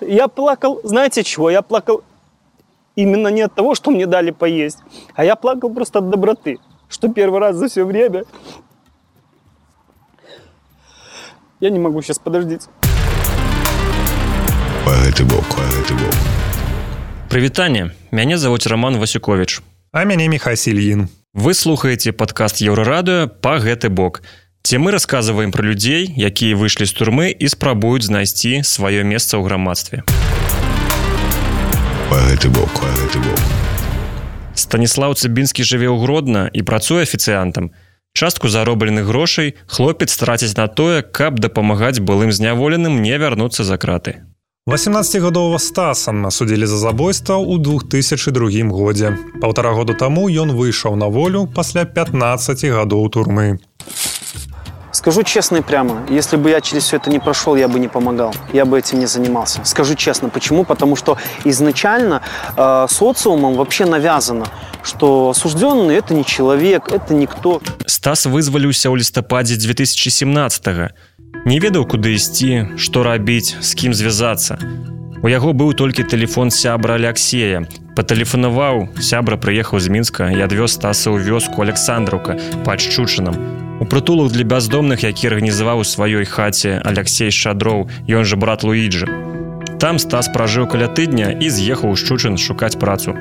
Я плакал, знаете чего? Я плакал именно не от того, что мне дали поесть, а я плакал просто от доброты, что первый раз за все время я не могу сейчас подождите. Гэты бок, гэты бок. Прывітанне, мяне завуць Роман Васюкович. А мяне Михасіль Ін. Вы слухаеце падкаст еўрарадыё па гэты бок. Ці мы расказваем пра людзей, якія выйшлі з турмы і спрабуюць знайсці сваё месца ў грамадстве. Па гэты бок, па гэты бок. Станіслаў Цыбінскі жыве ў гродна і працуе афіцыянтам. Частку заробленых грошай хлопец страціць на тое, каб дапамагаць былым зняволеным не вярнуцца за краты. 18гадового стасам асудзілі за забойства ў 2002 годзе. Паўтара году таму ён выйшаў на волю пасля 15 гадоў турмы. Скажу честно и прямо, если бы я через все это не прошел, я бы не помогал, я бы этим не занимался. Скажу честно, почему? Потому что изначально э, социумом вообще навязано, что осужденный это не человек, это никто. Стас вызваліўся ў лістападзе 2017 -го. не ведаў куды ісці што рабіць з кім звязацца у яго быў толькі тэлефон сябра алексея патэлефанаваў сябра прыехаў з мінска і адвёз стаса ў вёску александраўка пад шчучынам У прытулах для бяздомных які арганізаваў у сваёй хаце алексей шадроў ён жа брат луіджа там стас пражыў каля тыдня і з'ехаў у шчучын шукаць працу.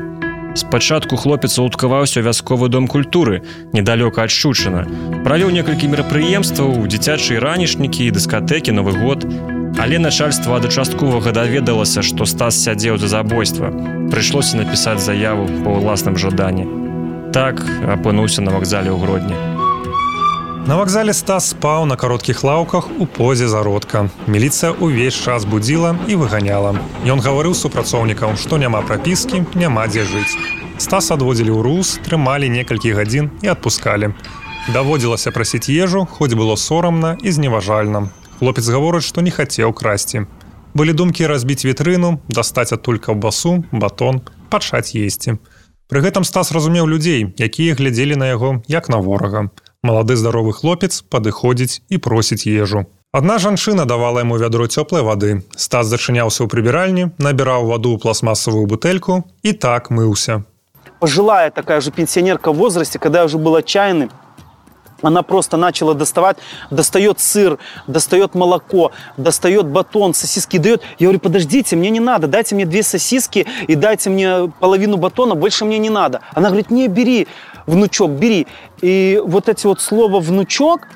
Спачатку хлопец уладкаваўся вясковы дом культуры недалёка ад шчучына правіў некалькі мерапрыемстваў дзіцячыя ранішнікі і дыскатэкі новы год. Але начальство ад участковага даведалася што стас сядзеў за забойства. Прыйшлося напісаць заяву па ўласным жаданні. Так апынуўся на вакзале ў гродні На вакзале стас спаў на кароткіх лаўках у позе зародка. Міліцыя ўвесь час будзіла і выганяла. Ён гаварыў супрацоўнікам, што няма прапіскі, няма дзе жыць. Стас адводзілі ў рус, трымалі некалькі гадзін і адпускалі. Даводзілася прасіць ежу, хоць было сорамна і зневажальна. Хлопец гаворыць, што не хацеў красці. Былі думкі разбіць вітрыну, дастаць адтуль каўбасу, батон, пачаць есці. Пры гэтым стас разумеў людзей, якія глядзелі на яго як на ворага малады здаровы хлопец падыходзіць і просіць ежу. Адна жанчына давала яму вядро цёплай вады. Стас зачыняўся ў прыбіральні, набіраў ваду ў пластмасавую бутэльку і так мыўся. Пожилая такая же пенсионерка в возрасте, когда я уже был отчаянным, она просто начала доставать, достает сыр, достает молоко, достает батон, сосиски дает. Я говорю, подождите, мне не надо, дайте мне две сосиски и дайте мне половину батона, больше мне не надо. Она говорит, не, бери, внучок, бери. И вот эти вот слова внучок,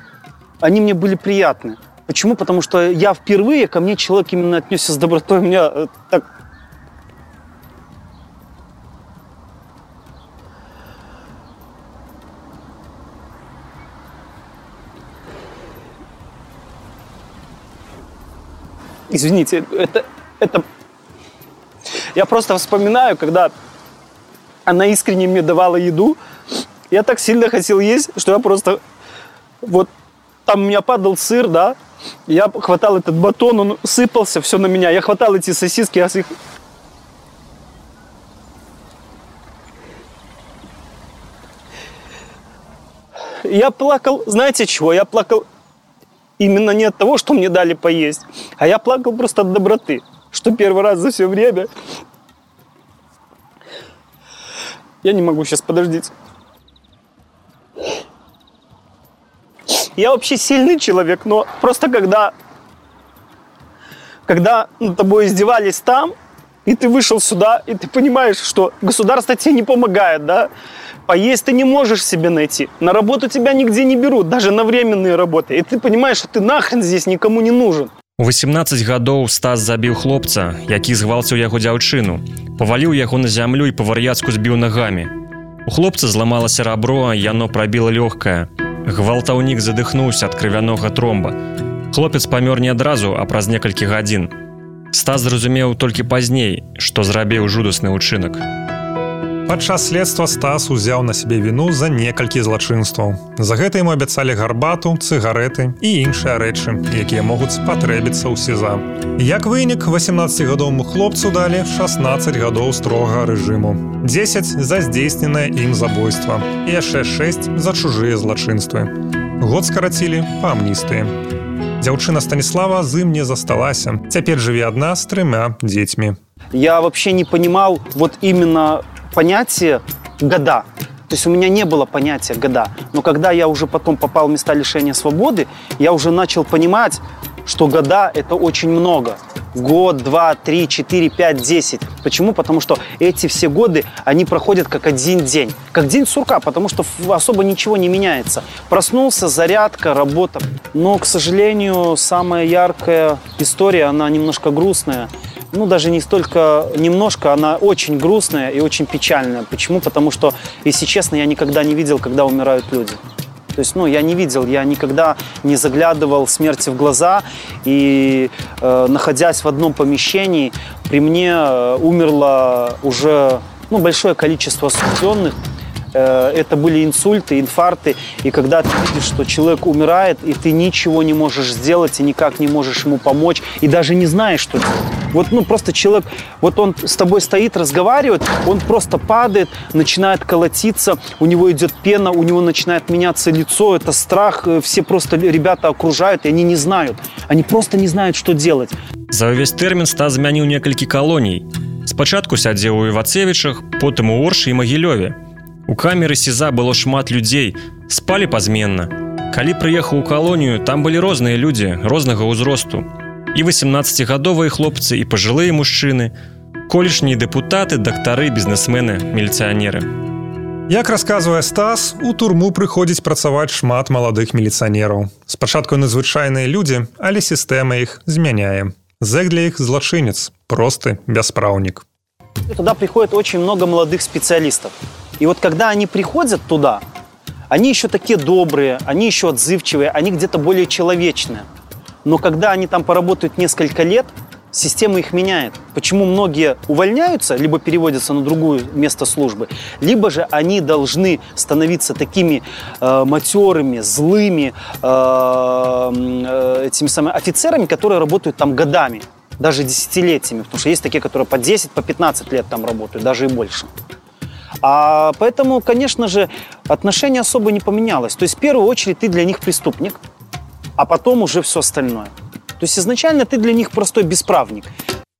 они мне были приятны. Почему? Потому что я впервые, ко мне человек именно отнесся с добротой, у меня э, так Извините, это, это... Я просто вспоминаю, когда она искренне мне давала еду, я так сильно хотел есть, что я просто... Вот там у меня падал сыр, да, я хватал этот батон, он сыпался все на меня. Я хватал эти сосиски, я их Я плакал, знаете чего? Я плакал именно не от того, что мне дали поесть, а я плакал просто от доброты, что первый раз за все время... Я не могу сейчас, подождите. Я вообще сильный человек, но просто когда, когда над тобой издевались там, и ты вышел сюда, и ты понимаешь, что государство тебе не помогает, да, Поесть ты не можешь себе найти. На работу тебя нигде не берут, даже на временные работы. И ты понимаешь, что ты нахрен здесь никому не нужен. У 18 гадоў стас забіў хлопца, які згвалціў яго дзяўчыну, паваліў яго на зямлю і па-вар'яцку збіў нагамі. У хлопца зламалася рабро, яно прабіла лёгкае. Гвалтаўнік задыхнуўся ад крывянога тромба. Хлопец памёр не адразу, а праз некалькі гадзін. Стас зразумеў толькі пазней, што зрабіў жудасны ўчынак. Падчас следства стас узяў на сябе віну за некалькі злачынстваў. За гэта яму абяцалі гарбату, цыгареты і іншыя рэчы, якія могуць спатрэбіцца ў сеза. Як вынік 18гадовому хлопцу далі 16 гадоў строга рэжыму. 10 за здзейсненае ім забойства і яшчэ 6 за чужыя злачынствы. Год скарацілі па амністыі. Дзяўчына Станіслава з ім не засталася. Цяпер жыве адна з трымя дзецьмі. Я вообще не понимал вот именно понятие года. То есть у меня не было понятия года. Но когда я уже потом попал в места лишения свободы, я уже начал понимать, что года это очень много. Год, два, три, четыре, пять, десять. Почему? Потому что эти все годы, они проходят как один день. Как день сурка, потому что особо ничего не меняется. Проснулся, зарядка, работа. Но, к сожалению, самая яркая история, она немножко грустная. Ну, даже не столько немножко, она очень грустная и очень печальная. Почему? Потому что, если честно, я никогда не видел, когда умирают люди. То есть, ну, я не видел, я никогда не заглядывал смерти в глаза. И, э, находясь в одном помещении, при мне э, умерло уже ну, большое количество осужденных. Э, это были инсульты, инфаркты. И когда ты видишь, что человек умирает, и ты ничего не можешь сделать, и никак не можешь ему помочь, и даже не знаешь, что делать. Вот, ну, просто человек, вот он с тобой стоит, разговаривает, он просто падает, начинает колотиться, у него идет пена, у него начинает меняться лицо, это страх, э, все просто ребята окружают, и они не знают. Они просто не знают, что делать. За ўвесь тэрмін стас змяніў некалькі калоній. Спачатку сядзеў у Івацевічах, потым у Оршы і Магілёве. У камеры сеза было шмат людзей, спалі пазменна. Калі прыехаў у калонію, там былі розныя людзі рознага ўзросту. І 18гадовыя хлопцы і пажылыя мужчыны, колішнія дэпутаты, дактары, бізнесмены, міліцыянеры. Як расказвае Стас, у турму прыходзіць працаваць шмат маладых міліцыянераў. Спачатку незвычайныя людзі, але сістэма іх змяняе. Зэк для іх злачынец, просты бяспраўнік. Туда приходит очень много молодых специалистов. И вот когда они приходят туда, они еще такие добрые, они еще отзывчивые, они где-то более человечные. Но когда они там поработают несколько лет, система их меняет. Почему многие увольняются, либо переводятся на другое место службы, либо же они должны становиться такими э, матерыми, злыми э, э, этими самыми офицерами, которые работают там годами, даже десятилетиями, потому что есть такие, которые по 10, по 15 лет там работают, даже и больше. А поэтому, конечно же, отношение особо не поменялось. То есть в первую очередь ты для них преступник, а потом уже все остальное. То есть изначально ты для них простой бесправник.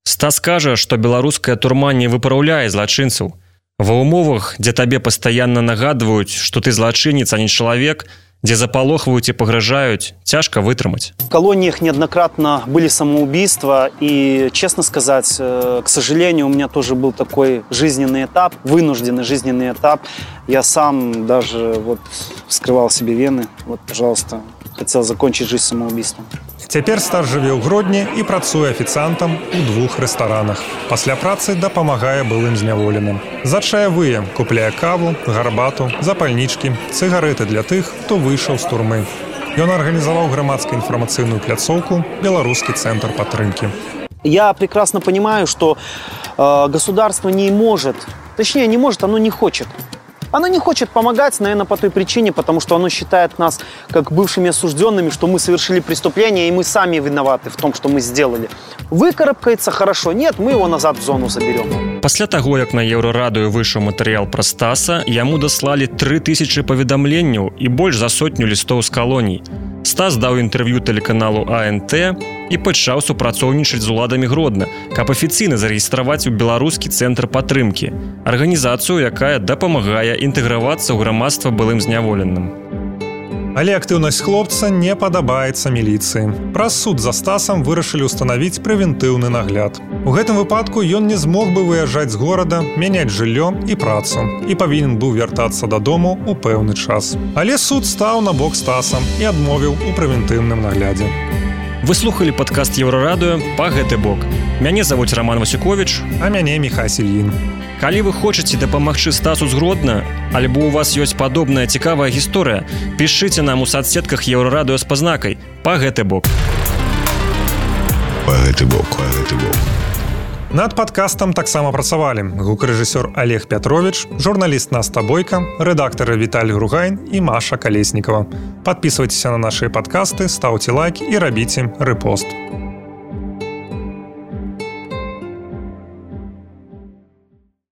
Стас кажа, што беларуская турма не выпраўляе злачынцаў. Ва ўмовах, дзе табе пастаянна нагадваюць, што ты злачынец, а не чалавек, дзе запалохваюць і пагражаюць, цяжка вытрымаць. В колониях неоднократно были самоубийства, и, честно сказать, э, к сожалению, у меня тоже был такой жизненный этап, вынужденный жизненный этап. Я сам даже вот вскрывал себе вены, вот, пожалуйста, хотел закончить жизнь самоубийством. Цяпер стар жыве ў гродні і працуе афіцантам у двух рэстаранах. Пасля працы дапамагае былым зняволеным. За чаявыя купляе каву, гарбату, запальнічкі, цыгареты для тых, хто выйшаў з турмы. Ён арганізаваў грамадска інфармацыйную пляцоўку беларускі цэнтр падтрымкі. Я прекрасно понимаю, что э, государство не может, точнее не может, оно не хочет. Оно не хочет помогать, наверное, по той причине, потому что оно считает нас как бывшими осужденными, что мы совершили преступление, и мы сами виноваты в том, что мы сделали. Выкарабкается хорошо, нет, мы его назад в зону заберем. Пасля таго, як на еўрарадыё выйшаў матэрыял пра стаса, яму даслалі 3000 паведамленняў і больш за сотню лістоў з калоній. Стас даў інтэрв'ю тэлеканалу АНТ і пачаў супрацоўнічаць з уладамі гродна, каб афіцыйна зарэгістраваць у беларускі цэнтр падтрымкі, арганізацыю, якая дапамагае інтэгравацца ў грамадства былым зняволеным. Але актыўнасць хлопца не падабаецца міліцыі. Праз суд за стасам вырашылі ўстанавіць прэвентыўны нагляд. У гэтым выпадку ён не змог бы выязджаць з горада, мяняць жыллё і працу і павінен быў вяртацца дадому ў пэўны час. Але суд стаў на бок стасам і адмовіў у прэвентыўным наглядзе. Вы слухали падкаст еўрарадыё па гэты бок. Мяне завуць Роман Васюкович. А мяне Михасільін. Калі вы хочаце дапамагчы стасу згродна, альбо у вас ёсць падобная цікавая гісторыя, пішыце нам у соцсетках еўрарадыё з пазнакай па гэты бок. По гэты бок, по гэты бок. Над падкастам таксама працавалі гукарэжысёр Олег Пятрович, журналіст Наста Бойка, рэдактары Віталь Гругайн і Маша Калеснікова. Падпісвайцеся на нашыя падкасты, стаўце лайк і рабіце рэпост.